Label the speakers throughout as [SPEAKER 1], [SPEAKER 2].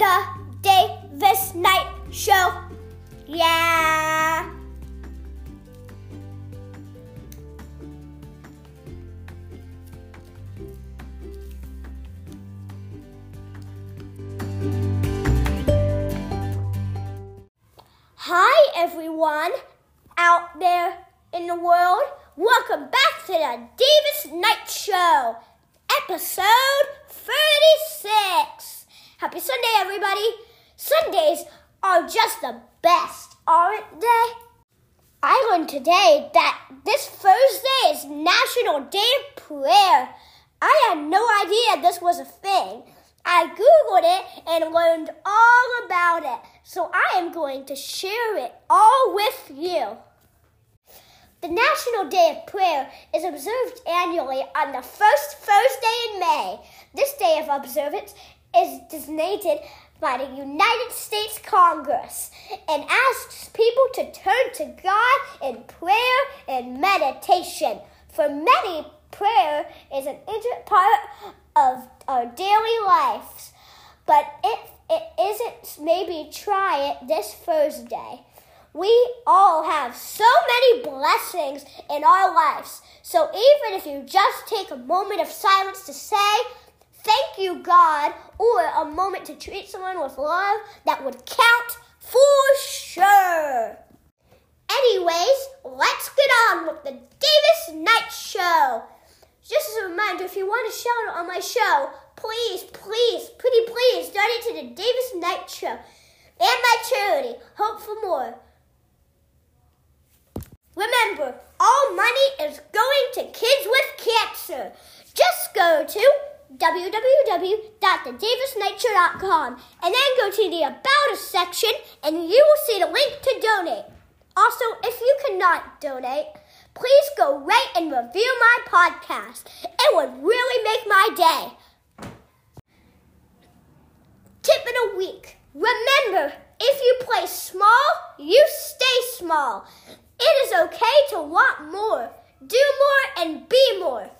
[SPEAKER 1] the Davis Night Show. Yeah. Hi, everyone out there in the world. Welcome back to the Davis Knight Show, episode 36. Everybody. Sundays are just the best, aren't they? I learned today that this Thursday is National Day of Prayer. I had no idea this was a thing. I Googled it and learned all about it, so I am going to share it all with you. The National Day of Prayer is observed annually on the first Thursday in May. This day of observance is designated by the United States Congress and asks people to turn to God in prayer and meditation. For many, prayer is an integral part of our daily lives. But if it isn't, maybe try it this Thursday. We all have so many blessings in our lives. So even if you just take a moment of silence to say, Thank you, God, or a moment to treat someone with love, that would count for sure. Anyways, let's get on with the Davis Night Show. Just as a reminder, if you want to shout out on my show, please, please, pretty please, donate to the Davis Night Show and my charity, Hope for More. Remember, all money is going to kids with cancer. Just go to www.thedavisnightshow.com and then go to the About Us section and you will see the link to donate. Also, if you cannot donate, please go rate and review my podcast. It would really make my day. Tip of the week. Remember, if you play small, you stay small. It is okay to want more, do more, and be more.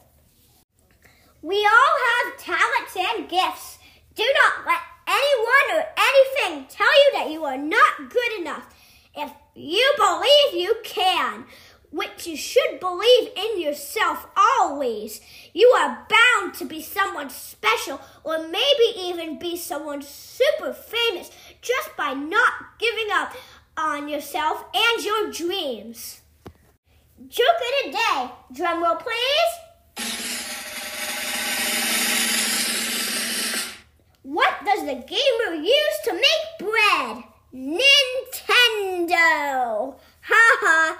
[SPEAKER 1] We all have talents and gifts. Do not let anyone or anything tell you that you are not good enough. If you believe you can, which you should believe in yourself always, you are bound to be someone special or maybe even be someone super famous just by not giving up on yourself and your dreams. Joke of the day. Drum roll, please. The gamer use to make bread? Nintendo! Ha ha!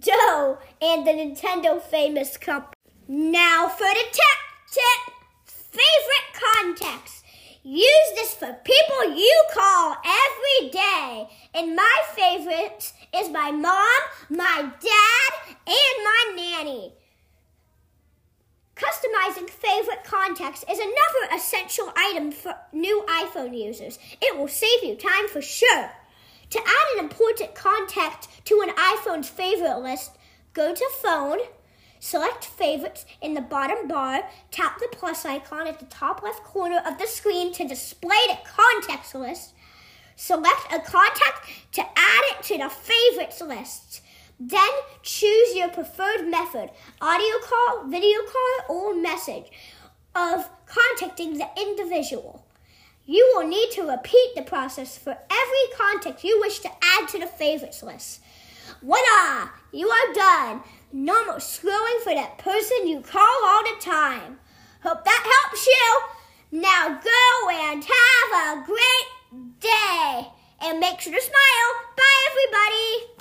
[SPEAKER 1] Dough and the Nintendo famous company. Now for the tech tip. Favorite context. Use this for people you call every day. And my favorite is my mom, my dad, and my nanny. Customizing favorite contacts is another essential item for new iPhone users. It will save you time for sure. To add an important contact to an iPhone's favorite list, go to Phone, select Favorites in the bottom bar, tap the plus icon at the top left corner of the screen to display the contacts list. Select a contact to add it to the favorites list. Then choose your preferred method audio call, video call, or message of contacting the individual. You will need to repeat the process for every contact you wish to add to the favorites list. Voila! You are done. No more scrolling for that person you call all the time. Hope that helps you. Now go and have a great day. And make sure to smile. Bye, everybody.